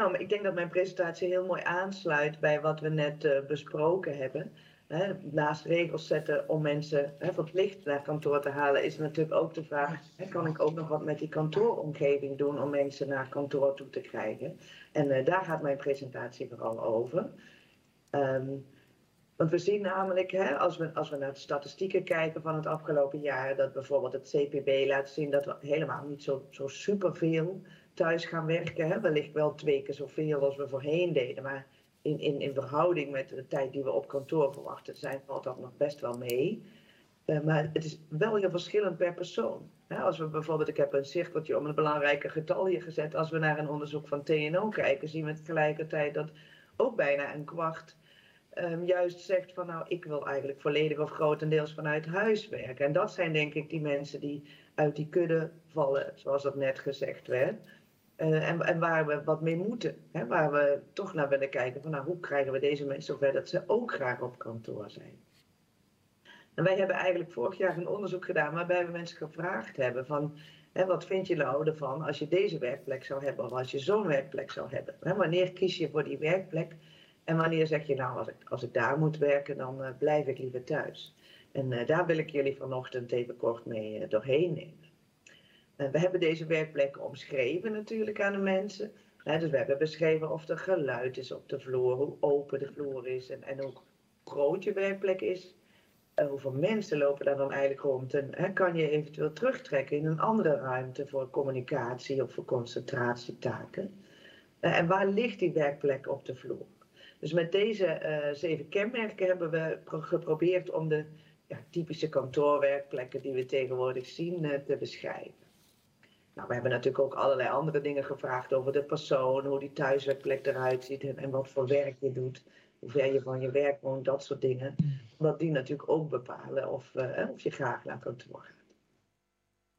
Nou, ik denk dat mijn presentatie heel mooi aansluit bij wat we net uh, besproken hebben. Naast regels zetten om mensen hè, verplicht naar kantoor te halen, is natuurlijk ook de vraag: kan ik ook nog wat met die kantooromgeving doen om mensen naar kantoor toe te krijgen? En uh, daar gaat mijn presentatie vooral over. Um, want we zien namelijk, hè, als, we, als we naar de statistieken kijken van het afgelopen jaar, dat bijvoorbeeld het CPB laat zien dat we helemaal niet zo, zo superveel thuis gaan werken. Hè. Wellicht wel twee keer zoveel als we voorheen deden, maar in, in, in verhouding met de tijd die we op kantoor verwachten zijn, valt dat nog best wel mee. Uh, maar het is wel heel verschillend per persoon. als we bijvoorbeeld, ik heb een cirkeltje om een belangrijke getal hier gezet. Als we naar een onderzoek van TNO kijken, zien we tegelijkertijd dat ook bijna een kwart um, juist zegt van nou, ik wil eigenlijk volledig of grotendeels vanuit huis werken. En dat zijn denk ik die mensen die uit die kudde vallen, zoals dat net gezegd werd. Uh, en, en, waar we wat mee moeten. Hè, waar we toch naar willen kijken van nou, hoe krijgen we deze mensen zover dat ze ook graag op kantoor zijn. En wij hebben eigenlijk vorig jaar een onderzoek gedaan waarbij we mensen gevraagd hebben van hè, wat vind je nou ervan als je deze werkplek zou hebben of als je zo'n werkplek zou hebben. Hè, wanneer kies je voor die werkplek en wanneer zeg je nou, als ik, als ik daar moet werken, dan uh, blijf ik liever thuis. En uh, daar wil ik jullie vanochtend even kort mee doorheen nemen. We hebben deze werkplekken omschreven natuurlijk aan de mensen. dus we hebben beschreven of er geluid is op de vloer, hoe open de vloer is en, en ook groot je werkplek is. hoeveel mensen lopen daar dan eigenlijk rond en kan je eventueel terugtrekken in een andere ruimte voor communicatie of voor concentratietaken. en waar ligt die werkplek op de vloer? Dus met deze zeven kenmerken hebben we geprobeerd om de ja, typische kantoorwerkplekken die we tegenwoordig zien te beschrijven. Nou, we hebben natuurlijk ook allerlei andere dingen gevraagd over de persoon, hoe die thuiswerkplek eruit ziet en, wat voor werk je doet, hoe ver je van je werk woont, dat soort dingen. Wat die natuurlijk ook bepalen of, uh, of je graag naar kantoor gaat.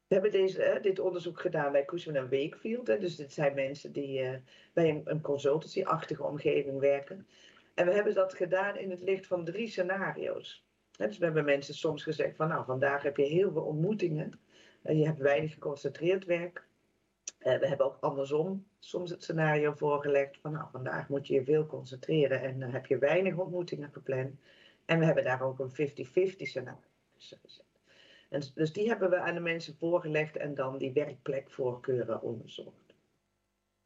We hebben deze, dit onderzoek gedaan bij Cushman Wakefield. Dus dit zijn mensen die uh, bij een, consultancy-achtige omgeving werken. En we hebben dat gedaan in het licht van drie scenario's. Dus we hebben mensen soms gezegd van nou, vandaag heb je heel veel ontmoetingen. Uh, je hebt weinig geconcentreerd werk. Uh, we hebben ook andersom soms het scenario voorgelegd van nou, vandaag moet je je veel concentreren en heb je weinig ontmoetingen gepland. En we hebben daar ook een 50-50 scenario. En dus die hebben we aan de mensen voorgelegd en dan die werkplekvoorkeuren onderzocht.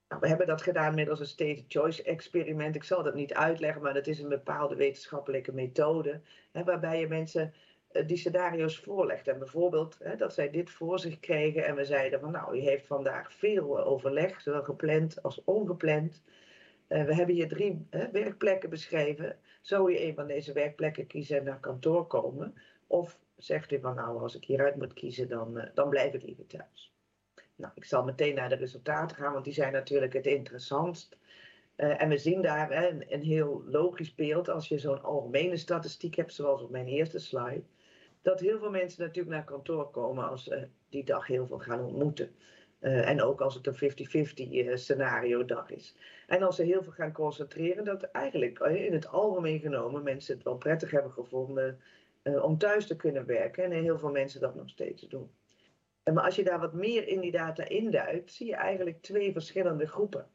Nou, we hebben dat gedaan middels een state choice experiment. Ik zal dat niet uitleggen, maar dat is een bepaalde wetenschappelijke methode. Hè, waarbij je mensen eh, die scenario's voorlegt. En bijvoorbeeld hè, dat zij dit voor zich kregen en we zeiden van nou, u heeft vandaag veel overleg, zowel gepland als ongepland. Uh, we hebben hier drie hè, werkplekken beschreven. Zou je een van deze werkplekken kiezen en naar kantoor komen? Of zegt u van nou, als ik hieruit moet kiezen, dan, dan blijf ik liever thuis. Nou, ik zal meteen naar de resultaten gaan, want die zijn natuurlijk het interessantst. En we zien daar hè, een, een, heel logisch beeld als je zo'n algemene statistiek hebt, zoals op mijn eerste slide. Dat heel veel mensen natuurlijk naar kantoor komen als ze die dag heel veel gaan ontmoeten. Uh, en ook als het een 50-50 scenario dag is. En als ze heel veel gaan concentreren, dat eigenlijk in het algemeen genomen mensen het wel prettig hebben gevonden om thuis te kunnen werken. En heel veel mensen dat nog steeds doen. En maar als je daar wat meer in die data induikt, zie je eigenlijk twee verschillende groepen.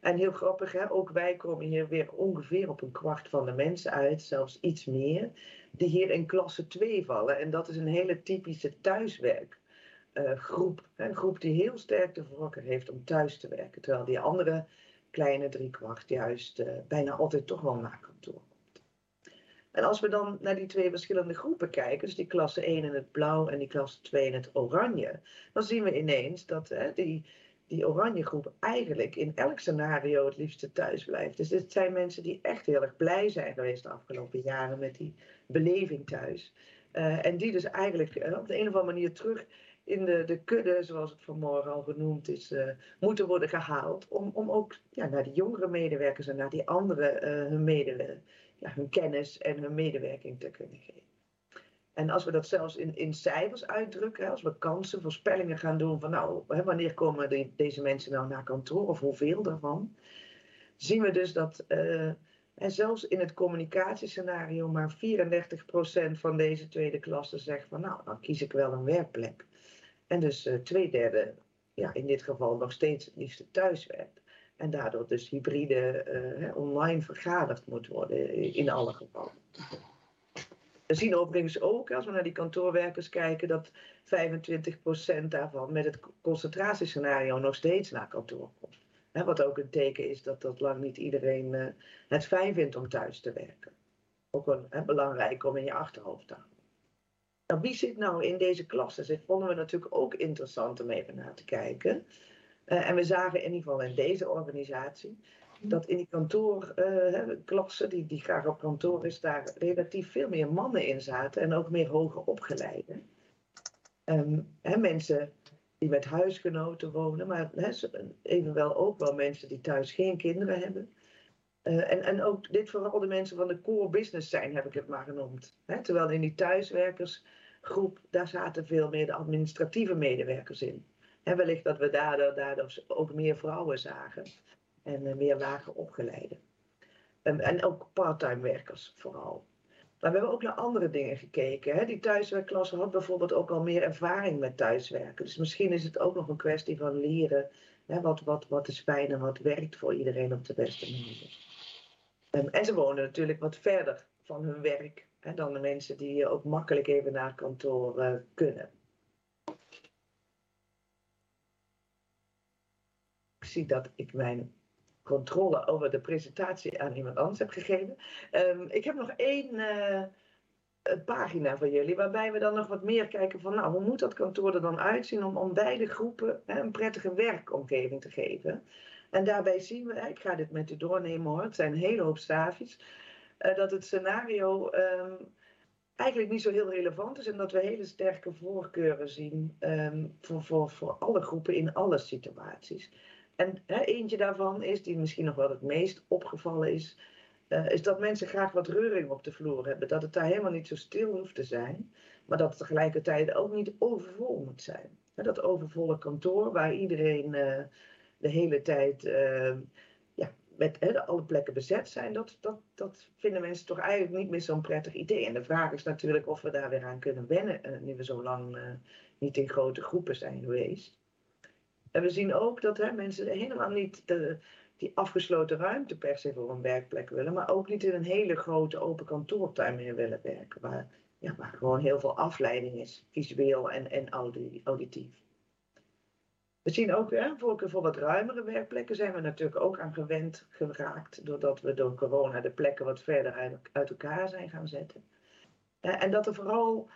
En heel grappig, hè? ook wij komen hier weer ongeveer op een kwart van de mensen uit, zelfs iets meer, die hier in klasse 2 vallen. En dat is een hele typische thuiswerkgroep. Uh, een groep die heel sterk de voorkeur heeft om thuis te werken. Terwijl die andere kleine driekwart juist uh, bijna altijd toch wel naar kantoor en als we dan naar die twee verschillende groepen kijken, dus die klasse 1 in het blauw en die klasse 2 in het oranje, dan zien we ineens dat die, die oranje groep eigenlijk in elk scenario het liefste thuis blijft. Dus dit zijn mensen die echt heel erg blij zijn geweest de afgelopen jaren met die beleving thuis. Uh, en die dus eigenlijk uh, op de een of andere manier terug in de, de kudde, zoals het vanmorgen al genoemd is, uh, moeten worden gehaald. Om, om ook ja, naar die jongere medewerkers en naar die andere hun ja, hun kennis en hun medewerking te kunnen geven. En als we dat zelfs in, in cijfers uitdrukken, als we kansen, voorspellingen gaan doen van nou, wanneer komen deze mensen nou naar kantoor of hoeveel daarvan, zien we dus dat uh, en zelfs in het communicatiescenario maar 34% van deze tweede klasse zegt van nou, dan kies ik wel een werkplek. En dus uh, twee derde, ja, in dit geval nog steeds het liefste thuis werkt. En daardoor dus hybride online vergaderd moet worden in alle gevallen. We zien overigens ook, als we naar die kantoorwerkers kijken, dat 25% daarvan met het concentratiescenario nog steeds naar kantoor komt. wat ook een teken is dat, dat lang niet iedereen uh, het fijn vindt om thuis te werken. Ook wel belangrijk om in je achterhoofd te houden. Nou, wie zit nou in deze klassen? Dat vonden we natuurlijk ook interessant om even naar te kijken. Uh, en we zagen in ieder geval in deze organisatie dat in die kantoorklassen, uh, die, die graag op kantoor is, daar relatief veel meer mannen in zaten en ook meer hoger opgeleide. Um, mensen die met huisgenoten wonen, maar evenwel ook wel mensen die thuis geen kinderen hebben. Uh, en, en ook dit vooral de mensen van de core business zijn, heb ik het maar genoemd. Terwijl in die thuiswerkersgroep, daar zaten veel meer de administratieve medewerkers in. Wellicht dat we daardoor, daardoor ook meer vrouwen zagen en uh, meer lager opgeleide. Um, en ook parttime werkers vooral. Maar we hebben ook naar andere dingen gekeken. Hè. Die thuiswerkklasse had bijvoorbeeld ook al meer ervaring met thuiswerken. Dus misschien is het ook nog een kwestie van leren hè, wat, wat, wat is fijn en wat werkt voor iedereen op de beste manier. Um, en ze wonen natuurlijk wat verder van hun werk hè, dan de mensen die ook makkelijk even naar kantoor uh, kunnen. Ik zie dat ik mijn controle over de presentatie aan iemand anders heb gegeven. Um, ik heb nog één uh, pagina voor jullie, waarbij we dan nog wat meer kijken van, nou, hoe moet dat kantoor er dan uitzien om, beide groepen hè, een prettige werkomgeving te geven. En daarbij zien we, ik ga dit met u doornemen hoor, het zijn een hele hoop staafjes, uh, dat het scenario um, eigenlijk niet zo heel relevant is en dat we hele sterke voorkeuren zien um, voor, voor, voor alle groepen in alle situaties. En hè, eentje daarvan is, die misschien nog wel het meest opgevallen is, uh, is dat mensen graag wat reuring op de vloer hebben. Dat het daar helemaal niet zo stil hoeft te zijn, maar dat het tegelijkertijd ook niet overvol moet zijn. Dat overvolle kantoor waar iedereen uh, de hele tijd uh, ja, met hè, alle plekken bezet zijn, dat, dat, dat vinden mensen toch eigenlijk niet meer zo'n prettig idee. En de vraag is natuurlijk of we daar weer aan kunnen wennen, nu we zo lang niet in grote groepen zijn geweest. En we zien ook dat hè, mensen helemaal niet de, die afgesloten ruimte per se voor een werkplek willen, maar ook niet in een hele grote open kantoortuin meer willen werken, waar, ja, gewoon heel veel afleiding is, visueel en, en auditief. We zien ook, hè, voor, voor wat ruimere werkplekken zijn we natuurlijk ook aan gewend geraakt, doordat we door corona de plekken wat verder uit, uit elkaar zijn gaan zetten. En dat er vooral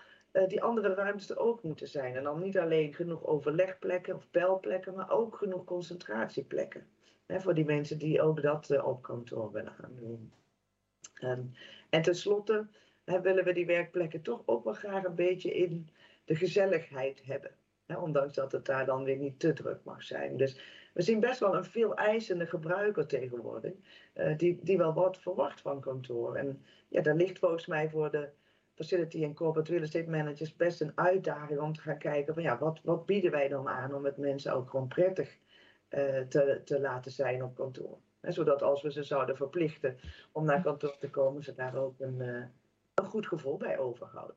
die andere ruimtes er ook moeten zijn. En dan niet alleen genoeg overlegplekken of belplekken, maar ook genoeg concentratieplekken. Hè, voor die mensen die ook dat uh, op kantoor willen gaan doen. Um, en tenslotte hè, willen we die werkplekken toch ook wel graag een beetje in de gezelligheid hebben. Hè, ondanks dat het daar dan weer niet te druk mag zijn. Dus we zien best wel een veel eisende gebruiker tegenwoordig. Uh, die, die wel wat verwacht van kantoor. En ja, daar ligt volgens mij voor de facility en corporate real estate managers best een uitdaging om te gaan kijken van ja, wat, wat bieden wij dan aan om het mensen ook gewoon prettig uh, te, te laten zijn op kantoor. Zodat als we ze zouden verplichten om naar kantoor te komen, ze daar ook een, uh, een goed gevoel bij overhouden.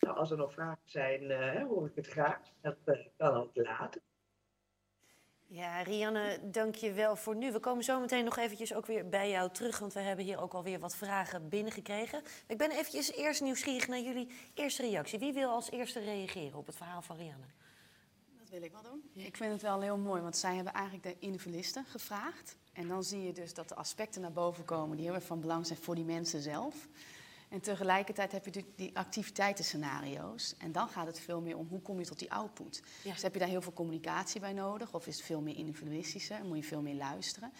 Nou, als er nog vragen zijn, uh, hoor ik het graag. Dat kan ook later. Ja, Rianne, dank je wel voor nu. We komen zo meteen nog eventjes ook weer bij jou terug, want we hebben hier ook alweer wat vragen binnengekregen. Ik ben eventjes eerst nieuwsgierig naar jullie eerste reactie. Wie wil als eerste reageren op het verhaal van Rianne? Dat wil ik wel doen. Ik vind het wel heel mooi, want zij hebben eigenlijk de individualisten gevraagd. En dan zie je dus dat de aspecten naar boven komen die heel erg van belang zijn voor die mensen zelf. En tegelijkertijd heb je die activiteitenscenario's. En dan gaat het veel meer om hoe kom je tot die output. Ja. Dus heb je daar heel veel communicatie bij nodig? Of is het veel meer individualistischer? Moet je veel meer luisteren?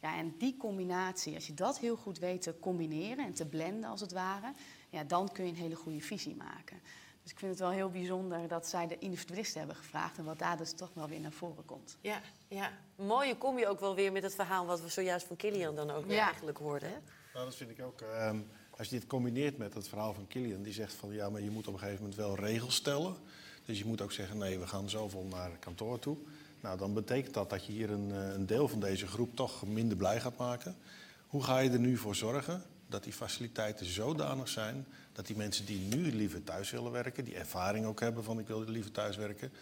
Ja, en die combinatie, als je dat heel goed weet te combineren en te blenden als het ware, ja, dan kun je een hele goede visie maken. Dus ik vind het wel heel bijzonder dat zij de individualisten hebben gevraagd en wat daar dus toch wel weer naar voren komt. Ja, ja. mooie kom je ook wel weer met het verhaal wat we zojuist van Kilian dan ook weer eigenlijk hoorden. Hè? Nou, dat vind ik ook. Um als je dit combineert met het verhaal van Killian, die zegt van ja, maar je moet op een gegeven moment wel regels stellen. Dus je moet ook zeggen, nee, we gaan zoveel naar kantoor toe. Nou, dan betekent dat dat je hier een, eh, een deel van deze groep toch minder blij gaat maken. Hoe ga je er nu voor zorgen dat die faciliteiten zodanig zijn dat die mensen die nu liever thuis willen werken, die ervaring ook hebben van ik wil liever thuis werken,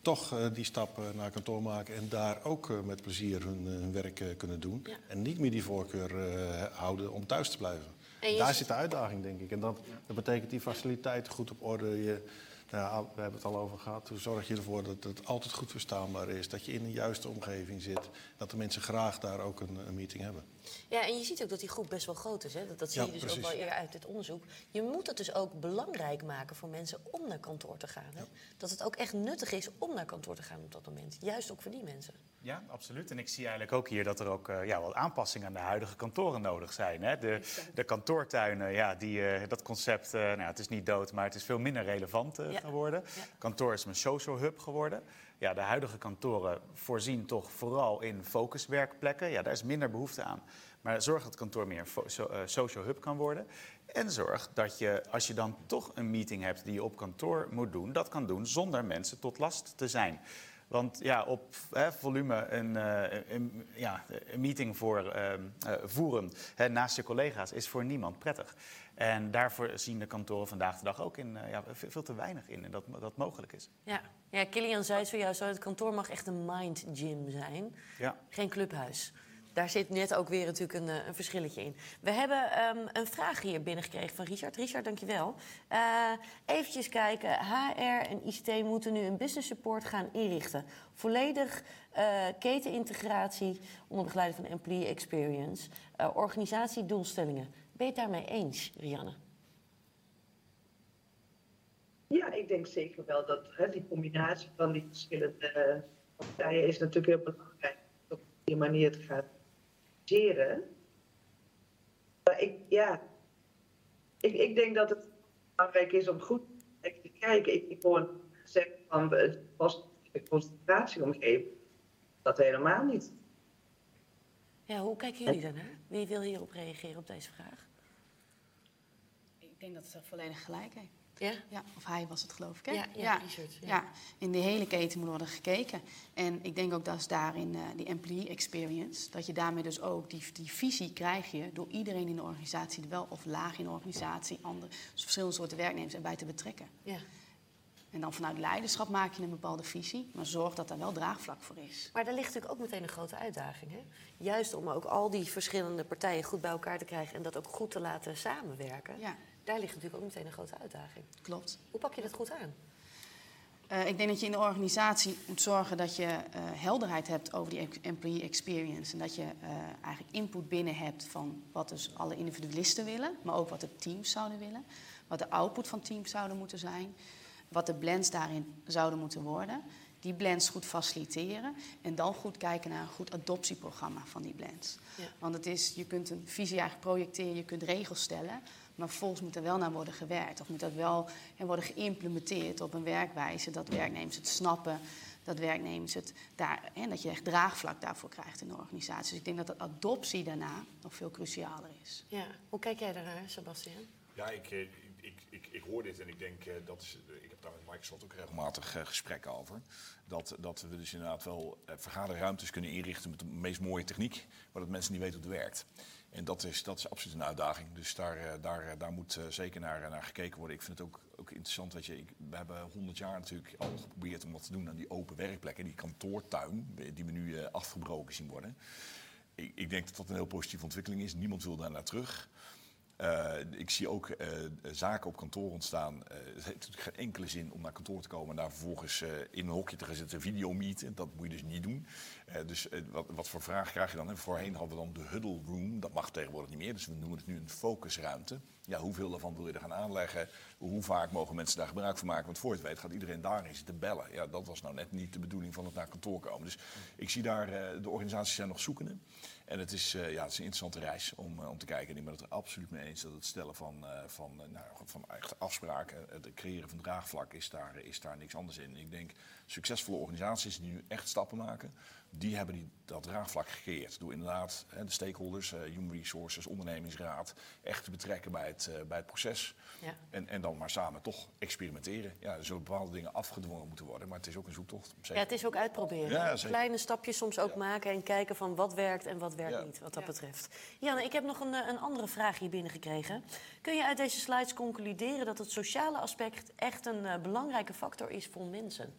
toch eh, die stap eh, naar kantoor maken en daar ook met plezier hun, hun werk kunnen doen. Ja. En niet meer die voorkeur houden om thuis te blijven. Daar zit de uitdaging, denk ik. En dat, dat betekent die faciliteiten goed op orde. Je, ja, we hebben het al over gehad. Hoe zorg je ervoor dat het altijd goed verstaanbaar is? Dat je in de juiste omgeving zit. Dat de mensen graag daar ook een, een meeting hebben. Ja, en je ziet ook dat die groep best wel groot is. Hè? Dat, dat zie Ja, je dus precies. ook wel eerder uit dit onderzoek. Je moet het dus ook belangrijk maken voor mensen om naar kantoor te gaan. Hè? Dat het ook echt nuttig is om naar kantoor te gaan op dat moment. Juist ook voor die mensen. Ja, absoluut. En ik zie eigenlijk ook hier dat er ook eh, ja, wat aanpassingen aan de huidige kantoren nodig zijn. Hè? De, de kantoortuinen, ja, die, eh, dat concept, eh, nou, ja, het is niet dood, maar het is veel minder relevant Ja. Geworden. Ja. Kantoor is een social hub geworden. Ja, de huidige kantoren voorzien toch vooral in focuswerkplekken. Ja, daar is minder behoefte aan. Maar zorg dat het kantoor meer een eh, social hub kan worden. En zorg dat je, als je dan toch een meeting hebt die je op kantoor moet doen, dat kan doen zonder mensen tot last te zijn. Want ja, op hè, volume een, eh, een, ja, een meeting voor, eh, eh, voeren hè, naast je collega's is voor niemand prettig. En daarvoor zien de kantoren vandaag de dag ook in, eh, ja, ve- veel te weinig in en dat dat mogelijk is. Ja, ja Kilian zei zojuist al, het kantoor mag echt een mind gym zijn. Ja. Geen clubhuis. Daar zit net ook weer natuurlijk een, eh, een verschilletje in. We hebben ehm, een vraag hier binnengekregen van Richard. Richard, dankjewel. Uh, eventjes kijken. HR en ICT moeten nu een business support gaan inrichten. Volledig eh, ketenintegratie onder begeleiding van employee experience. Uh, organisatiedoelstellingen. Ben je het daarmee eens, Rianne? Ja, ik denk zeker wel dat hè, die combinatie van die verschillende eh, partijen is natuurlijk heel belangrijk. Op die manier te gaan organiseren. Maar ik, ja, ik, ik denk dat het belangrijk is om goed te kijken. Ik, ik hoor zeggen van het was een concentratieomgeving. Dat helemaal niet. Ja, hoe kijken jullie daarnaar? Wie wil hierop reageren op deze vraag? Ik denk dat ze volledig gelijk heeft. Ja? Ja, of hij was het geloof ik, hè? Ja, ja, Richard, ja. Ja. in de hele keten moet worden gekeken. En ik denk ook dat is daarin eh, die employee experience... dat je daarmee dus ook die, die visie krijg je... door iedereen in de organisatie, wel of laag in de organisatie... Andere, dus verschillende soorten werknemers erbij te betrekken. ja. En dan vanuit leiderschap maak je een bepaalde visie... maar zorg dat er wel draagvlak voor is. Maar daar ligt natuurlijk ook meteen een grote uitdaging. Hè? Juist om ook al die verschillende partijen goed bij elkaar te krijgen en dat ook goed te laten samenwerken. Ja. Daar ligt natuurlijk ook meteen een grote uitdaging. Klopt. Hoe pak je dat goed aan? Uh, ik denk dat je in de organisatie moet zorgen dat je uh, helderheid hebt over die employee experience. En dat je uh, eigenlijk input binnen hebt van wat dus alle individualisten willen, maar ook wat de teams zouden willen. Wat de output van teams zouden moeten zijn. Wat de blends daarin zouden moeten worden. Die blends goed faciliteren. En dan goed kijken naar een goed adoptieprogramma van die blends. Ja. Want het is, je kunt een visie eigenlijk projecteren, je kunt regels stellen. Maar vervolgens moet er wel naar worden gewerkt. Of moet dat wel en worden geïmplementeerd op een werkwijze dat werknemers het snappen. Dat werknemers het daar, en dat je echt draagvlak daarvoor krijgt in de organisatie. Dus ik denk dat de adoptie daarna nog veel crucialer is. Ja. Hoe kijk jij daarnaar, Sebastian? Ja, ik, ik, ik, ik, ik hoor dit en ik denk uh, dat is. Ik heb daar met Microsoft ook regelmatig gesprekken over. Dat, dat we dus inderdaad wel vergaderruimtes kunnen inrichten met de meest mooie techniek, maar dat mensen niet weten hoe het werkt. En dat is, dat is absoluut een uitdaging. Dus daar, eh, daar, daar moet zeker naar, naar gekeken worden. Ik vind het ook, ook interessant. Weet je, ik, we hebben honderd jaar natuurlijk al geprobeerd om wat te doen aan die open werkplekken. Die kantoortuin, die we nu afgebroken zien worden. Ik, ik denk dat dat een heel positieve ontwikkeling is. Niemand wil daar naar terug. Uh, ik zie ook uh, zaken op kantoor ontstaan. Uh, het heeft geen enkele zin om naar kantoor te komen en daar vervolgens in een hokje te gaan zitten videomeeten. Dat moet je dus niet doen. dus wat, wat, voor vraag krijg je dan? En voorheen hadden we dan de huddle room. Dat mag tegenwoordig niet meer. Dus we noemen het nu een focusruimte. Ja, hoeveel daarvan wil je er gaan aanleggen? Hoe vaak mogen mensen daar gebruik van maken? Want voor je het weet gaat iedereen daarin zitten bellen. Ja, dat was nou net niet de bedoeling van het naar kantoor komen. Dus ik zie daar, de organisaties zijn nog zoekende. En het is, uh, ja, het is een interessante reis om, uh, om te kijken. En ik ben het er absoluut mee eens dat het stellen van, van, nou, van echte afspraken, het creëren van draagvlak, is daar, is daar niks anders in. Ik denk succesvolle organisaties die nu echt stappen maken, die hebben die, dat draagvlak gecreëerd. Door inderdaad hè, de stakeholders, human resources, ondernemingsraad, echt te betrekken bij het, bij het proces. Ja. En, en dan maar samen toch experimenteren. Ja, er zullen bepaalde dingen afgedwongen moeten worden, maar het is ook een zoektocht. Zeker. Ja, het is ook uitproberen. Ja, zeker. Kleine stapjes soms ook Ja. maken en kijken van wat werkt en wat werkt Ja. niet, wat dat Ja. betreft. Janne, ik heb nog een, eh, een andere vraag hier binnengekregen. Kun je uit deze slides concluderen dat het sociale aspect echt een eh, belangrijke factor is voor mensen?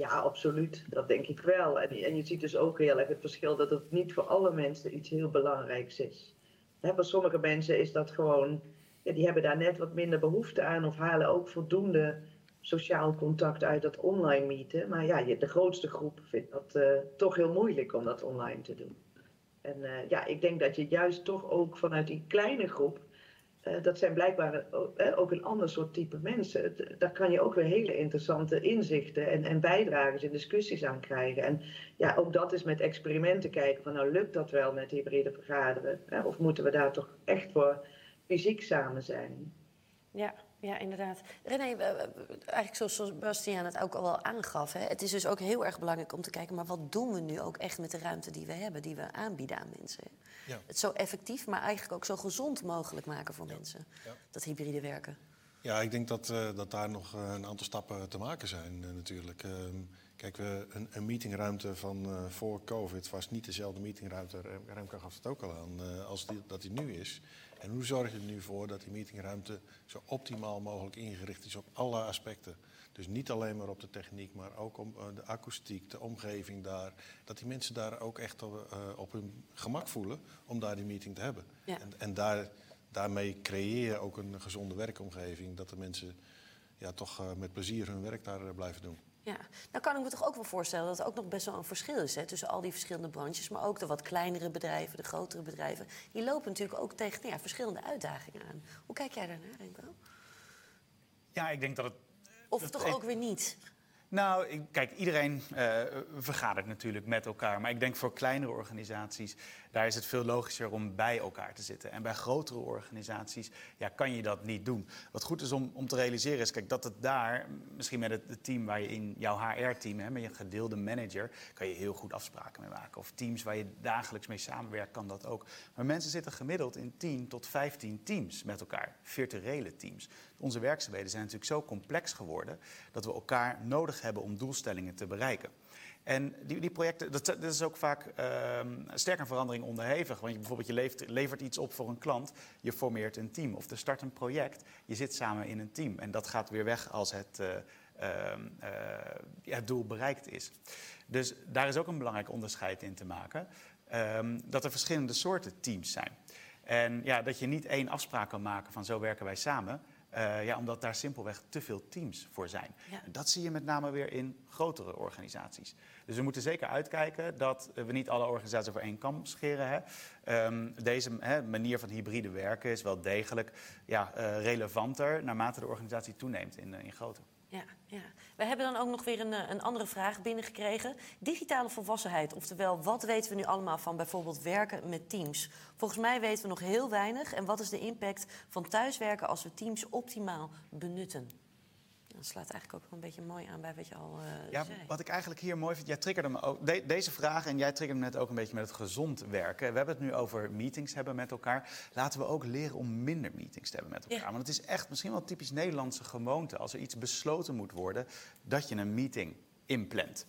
Ja, absoluut. Dat denk ik wel. En, en je ziet dus ook heel erg het verschil dat het niet voor alle mensen iets heel belangrijks is. Hè, voor sommige mensen is dat gewoon, die hebben daar net wat minder behoefte aan of halen ook voldoende sociaal contact uit dat online meeten. Maar ja, de grootste groep vindt dat uh, toch heel moeilijk om dat online te doen. En uh, ja, ik denk dat je juist toch ook vanuit die kleine groep uh, dat zijn blijkbaar uh, ook een ander soort type mensen. Daar kan je ook weer hele interessante inzichten en, en bijdragers en discussies aan krijgen. En ja, ook dat is met experimenten kijken van nou lukt dat wel met hybride vergaderen? Of moeten we daar toch echt voor fysiek samen zijn? Ja, ja, inderdaad. René, eigenlijk zoals Bastiaan het ook al wel aangaf... Hè, het is dus ook heel erg belangrijk om te kijken... maar wat doen we nu ook echt met de ruimte die we hebben... die we aanbieden aan mensen? Ja. Het zo effectief, maar eigenlijk ook zo gezond mogelijk maken voor ja. mensen. Ja. Dat hybride werken. Ja, ik denk dat, uh, dat daar nog uh, een aantal stappen te maken zijn uh, natuurlijk. Ehm, kijk, we, een, een meetingruimte van voor COVID was niet dezelfde meetingruimte... Remke gaf het ook al aan, als die, dat die nu is... En hoe zorg je er nu voor dat die meetingruimte zo optimaal mogelijk ingericht is op alle aspecten? Dus niet alleen maar op de techniek, maar ook op de akoestiek, de omgeving daar. Dat die mensen daar ook echt op, uh, op hun gemak voelen om daar die meeting te hebben. Ja. En, en daar, daarmee creëer je ook een gezonde werkomgeving. Dat de mensen ja, toch uh, met plezier hun werk daar uh, blijven doen. Ja, nou kan ik me toch ook wel voorstellen dat er ook nog best wel een verschil is hè, tussen al die verschillende branches, maar ook de wat kleinere bedrijven, de grotere bedrijven. Die lopen natuurlijk ook tegen nou ja, verschillende uitdagingen aan. Hoe kijk jij daarnaar, Renko? Ja, ik denk dat het. Of dat toch ook weer niet? Nou, ik, kijk, iedereen uh, vergadert natuurlijk met elkaar. Maar ik denk voor kleinere organisaties, daar is het veel logischer om bij elkaar te zitten. En bij grotere organisaties ja, kan je dat niet doen. Wat goed is om, om te realiseren is, kijk, dat het daar, misschien met het, het team waar je in jouw HR-team, met je gedeelde manager, kan je heel goed afspraken mee maken. Of teams waar je dagelijks mee samenwerkt, kan dat ook. Maar mensen zitten gemiddeld in 10 tot 15 teams met elkaar, virtuele teams. Onze werkzaamheden zijn natuurlijk zo complex geworden dat we elkaar nodig hebben om doelstellingen te bereiken. En die, die projecten, dat, is ook vaak uh, sterk aan verandering onderhevig. Want je, bijvoorbeeld je levert, iets op voor een klant, je formeert een team. Of er start een project, je zit samen in een team. En dat gaat weer weg als het, uh, uh, het doel bereikt is. Dus daar is ook een belangrijk onderscheid in te maken. Ehm, dat er verschillende soorten teams zijn. En ja, dat je niet één afspraak kan maken van zo werken wij samen. Uh, ja, omdat daar simpelweg te veel teams voor zijn. Ja. En dat zie je met name weer in grotere organisaties. Dus we moeten zeker uitkijken dat we niet alle organisaties over één kam scheren. Hè. Um, deze hè, manier van hybride werken is wel degelijk ja, uh, relevanter naarmate de organisatie toeneemt in, uh, in grootte. Ja, ja. We hebben dan ook nog weer een, een andere vraag binnengekregen. Digitale volwassenheid, oftewel wat weten we nu allemaal van bijvoorbeeld werken met teams? Volgens mij weten we nog heel weinig. En wat is de impact van thuiswerken als we teams optimaal benutten? Dat slaat eigenlijk ook wel een beetje mooi aan bij wat je al uh, ja, zei. Wat ik eigenlijk hier mooi vind, jij triggerde me ook, de, deze vraag en jij triggerde me net ook een beetje met het gezond werken. We hebben het nu over meetings hebben met elkaar. Laten we ook leren om minder meetings te hebben met elkaar. Ja. Want het is echt misschien wel typisch Nederlandse gewoonte. Als er iets besloten moet worden, dat je een meeting inplant.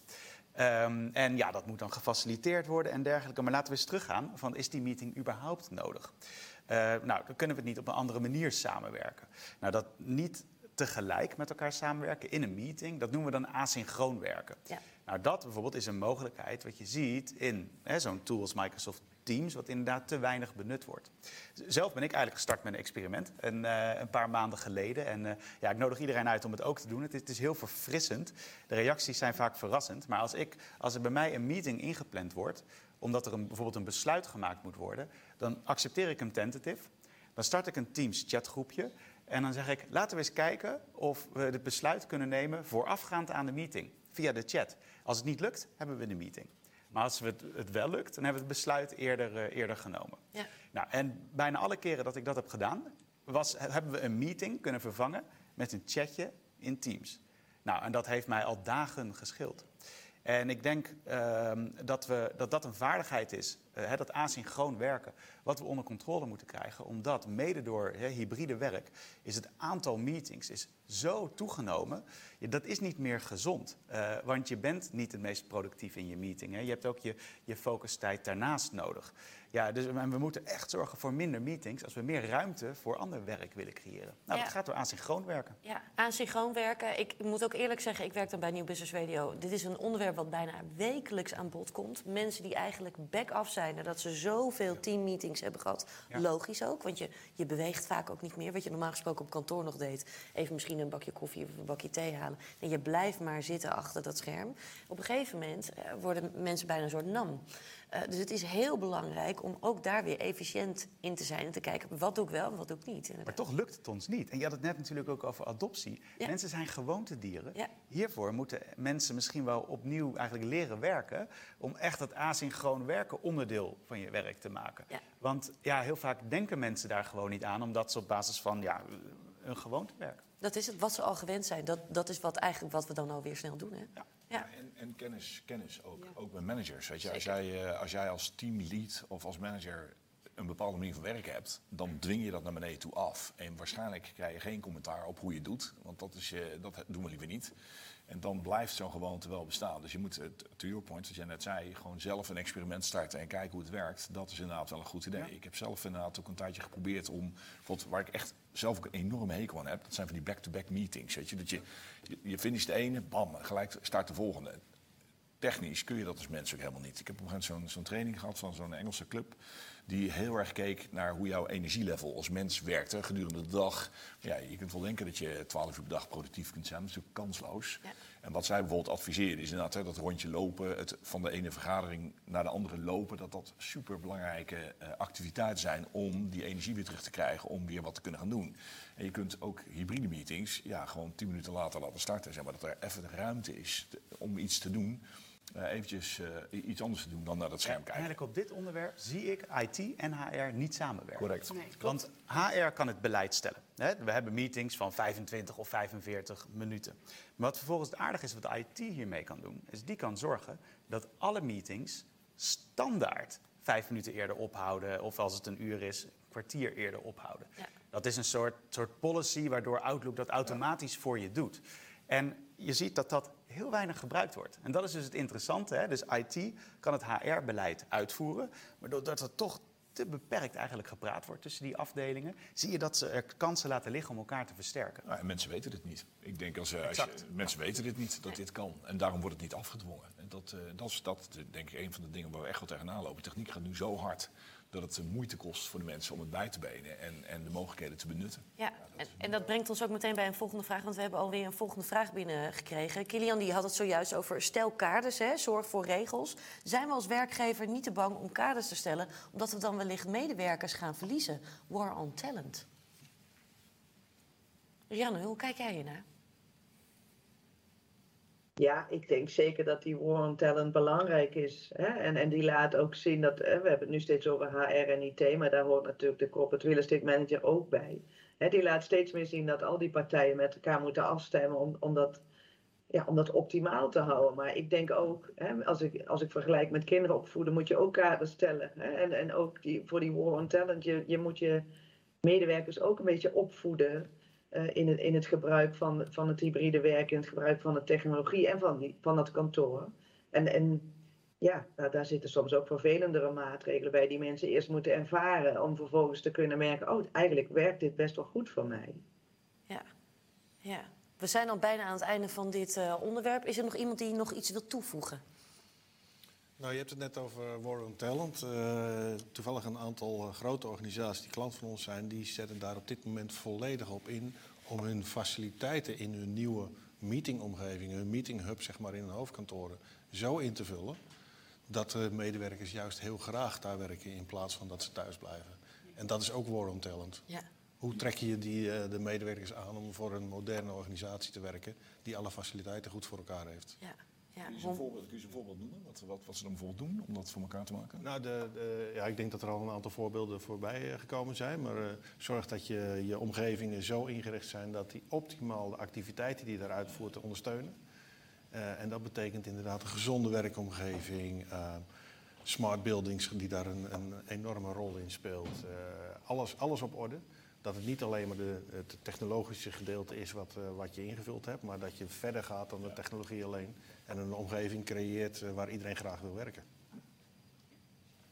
Um, en ja, dat moet dan gefaciliteerd worden en dergelijke. Maar laten we eens teruggaan van is die meeting überhaupt nodig? Uh, nou, dan kunnen we het niet op een andere manier samenwerken. Nou, dat niet tegelijk met elkaar samenwerken in een meeting, dat noemen we dan asynchroon werken. Ja. Nou, dat bijvoorbeeld is een mogelijkheid wat je ziet in zo'n tool als Microsoft Teams, wat inderdaad te weinig benut wordt. Zelf ben ik eigenlijk gestart met een experiment een, uh, een paar maanden geleden. En uh, ja, ik nodig iedereen uit om het ook te doen. Het is, het is, heel verfrissend. De reacties zijn vaak verrassend. Maar als, ik, als er bij mij een meeting ingepland wordt, omdat er een, bijvoorbeeld een besluit gemaakt moet worden, dan accepteer ik hem tentative. Dan start ik een Teams chatgroepje. En dan zeg ik, laten we eens kijken of we het besluit kunnen nemen voorafgaand aan de meeting. Via de chat. Als het niet lukt, hebben we de meeting. Maar als het, het wel lukt, dan hebben we het besluit eerder, uh, eerder genomen. Ja. Nou, en bijna alle keren dat ik dat heb gedaan, was, hebben we een meeting kunnen vervangen met een chatje in Teams. Nou, en dat heeft mij al dagen geschild. En ik denk uh, dat, we, dat dat een vaardigheid is hè, dat asynchroon werken, wat we onder controle moeten krijgen. Omdat mede door hybride werk is het aantal meetings is zo toegenomen. Dat is niet meer gezond. Eh, want je bent niet het meest productief in je meeting. Hè. Je hebt ook je, je focustijd daarnaast nodig. Ja, dus en we moeten echt zorgen voor minder meetings als we meer ruimte voor ander werk willen creëren. Nou, Ja. dat gaat door asynchroon werken. Ja, asynchroon werken. Ik moet ook eerlijk zeggen, ik werk dan bij Nieuw Business Radio. Dit is een onderwerp wat bijna wekelijks aan bod komt. Mensen die eigenlijk back-af zijn nadat ze zoveel teammeetings hebben gehad. Ja. Logisch ook, want je, je beweegt vaak ook niet meer. Wat je normaal gesproken op kantoor nog deed. Even misschien een bakje koffie of een bakje thee halen. En je blijft maar zitten achter dat scherm. Op een gegeven moment eh, worden mensen bijna een soort nam. Eh, dus het is heel belangrijk om ook daar weer efficiënt in te zijn. En te kijken, wat doe ik wel en wat doe ik niet. Maar toch lukt het ons niet. En je had het net natuurlijk ook over adoptie. Ja. Mensen zijn gewoontedieren. Ja. Hiervoor moeten mensen misschien wel opnieuw eigenlijk leren werken... om echt dat asynchroon werken onderdeel van je werk te maken. Ja. Want ja, heel vaak denken mensen daar gewoon niet aan... omdat ze op basis van ja, een gewoonte werken. Dat is het, wat ze al gewend zijn. Dat, dat is wat, eigenlijk wat we dan alweer snel doen. Hè? Ja. Ja. En, en kennis, kennis ook, ook bij managers. Weet je, als, jij, eh, als jij als teamlead of als manager een bepaalde manier van werken hebt, dan dwing je dat naar beneden toe af. En waarschijnlijk krijg je geen commentaar op hoe je het doet, want dat, is, eh, dat doen we liever niet. En dan blijft zo'n gewoonte wel bestaan. Dus je moet, eh, to your point, wat jij net zei, gewoon zelf een experiment starten en kijken hoe het werkt. Dat is inderdaad wel een goed idee. Ik heb zelf inderdaad ook een tijdje geprobeerd om, bijvoorbeeld waar ik echt zelf ook een enorme hekel aan heb, dat zijn van die back-to-back meetings. Weet je, dat je, je, finisht de ene, bam, gelijk start de volgende technisch kun je dat als mens ook helemaal niet. Ik heb op een gegeven moment zo'n zo'n training gehad van zo'n Engelse club. Die heel erg keek naar hoe jouw energielevel als mens werkte gedurende de dag. Ja, je kunt wel denken dat je 12 uur per dag productief kunt zijn. Dat is natuurlijk kansloos. Ja. En wat zij bijvoorbeeld adviseren is inderdaad hè, dat rondje lopen, het van de ene vergadering naar de andere lopen, dat dat superbelangrijke eh, activiteiten zijn om die energie weer terug te krijgen, om weer wat te kunnen gaan doen. En je kunt ook hybride meetings ja, gewoon 10 minuten later laten starten, zeg maar, dat er even de ruimte is om iets te doen. Eh, eventjes eh, iets anders te doen dan naar dat scherm kijken. Eigenlijk op dit onderwerp zie ik IT en HR niet samenwerken. Correct. Nee. Want HR kan het beleid stellen. Hè? We hebben meetings van 25 of 45 minuten. Maar wat vervolgens het aardig is wat IT hiermee kan doen, is die kan zorgen dat alle meetings standaard vijf minuten eerder ophouden, of als het een uur is, een kwartier eerder ophouden. Ja. Dat is een soort, soort policy waardoor Outlook dat automatisch voor je doet. En je ziet dat dat heel weinig gebruikt wordt. En dat is dus het interessante. Hè? Dus IT kan het HR-beleid uitvoeren, maar doordat er toch te beperkt eigenlijk gepraat wordt tussen die afdelingen, zie je dat ze er kansen laten liggen om elkaar te versterken. En mensen weten het niet. Ik denk als, eh, als je, mensen weten dit niet, dat dit kan. En daarom wordt het niet afgedwongen. En dat, eh, dat is dat, denk ik een van de dingen waar we echt wel tegenaan lopen. Techniek gaat nu zo hard dat het moeite kost voor de mensen om het bij te benen en, en de mogelijkheden te benutten. Ja, en, en dat brengt ons ook meteen bij een volgende vraag, want we hebben alweer een volgende vraag binnengekregen. Kilian die had het zojuist over stel kaders, hè, zorg voor regels. Zijn we als werkgever niet te bang om kaders te stellen, omdat we dan wellicht medewerkers gaan verliezen? War on talent. Rianne, hoe kijk jij hiernaar? Ja, ik denk zeker dat die war on talent belangrijk is. Hè? En, en die laat ook zien dat, hè, we hebben het nu steeds over HR en IT, maar daar hoort natuurlijk de corporate real estate manager ook bij. Hè, die laat steeds meer zien dat al die partijen met elkaar moeten afstemmen om, om, dat, ja, om dat optimaal te houden. Maar ik denk ook, hè, als, ik, als ik vergelijk met kinderen opvoeden, moet je ook kaders stellen. Hè? En, en ook die, voor die war on talent, je, je moet je medewerkers ook een beetje opvoeden eh, in, het, in het gebruik van, van het hybride werk, in het gebruik van de technologie en van, die, van dat kantoor. En, en ja, nou, daar zitten soms ook vervelendere maatregelen bij die mensen eerst moeten ervaren om vervolgens te kunnen merken, oh, eigenlijk werkt dit best wel goed voor mij. Ja. ja. We zijn al bijna aan het einde van dit eh, onderwerp. Is er nog iemand die nog iets wil toevoegen? Nou, je hebt het net over War on Talent. Eh, toevallig een aantal eh, grote organisaties die klant van ons zijn, die zetten daar op dit moment volledig op in om hun faciliteiten in hun nieuwe meetingomgeving, hun meetinghub zeg maar in hun hoofdkantoren, zo in te vullen dat de medewerkers juist heel graag daar werken in plaats van dat ze thuis blijven. En dat is ook War on Talent. Ja. Hoe trek je die, eh, de medewerkers aan om voor een moderne organisatie te werken die alle faciliteiten goed voor elkaar heeft? Ja. Ja. Kun je ze een voorbeeld, kun je ze een voorbeeld noemen? Wat, wat, wat ze dan bijvoorbeeld doen om dat voor elkaar te maken? Nou, de, de, ja, ik denk dat er al een aantal voorbeelden voorbij eh, gekomen zijn. Maar eh, zorg dat je, je omgevingen zo ingericht zijn dat die optimaal de activiteiten die je daar uitvoert ondersteunen. Eh, en dat betekent inderdaad een gezonde werkomgeving. smart buildings die daar een, een enorme rol in speelt. Eh, alles, alles op orde. Dat het niet alleen maar de, het technologische gedeelte is wat, eh, wat je ingevuld hebt, maar dat je verder gaat dan de technologie alleen. En een omgeving creëert eh, waar iedereen graag wil werken.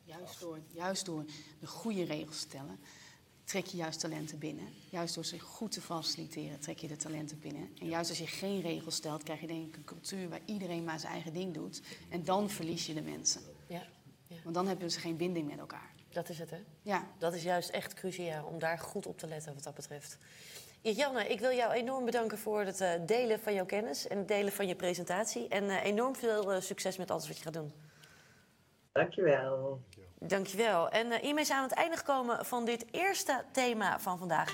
Juist door, juist door de goede regels stellen, trek je juist talenten binnen. Juist door ze goed te faciliteren, trek je de talenten binnen. En juist als je geen regels stelt, krijg je denk ik een cultuur waar iedereen maar zijn eigen ding doet. En dan verlies je de mensen. Ja, ja, Want dan hebben ze geen binding met elkaar. Dat is het, hè? Ja, Dat is juist echt cruciaal om daar goed op te letten wat dat betreft. Janne, ik wil jou enorm bedanken voor het eh, delen van jouw kennis en het delen van je presentatie. En eh, enorm veel eh, succes met alles wat je gaat doen. Dankjewel. Dankjewel. En hiermee zijn we aan het einde gekomen van dit eerste thema van vandaag.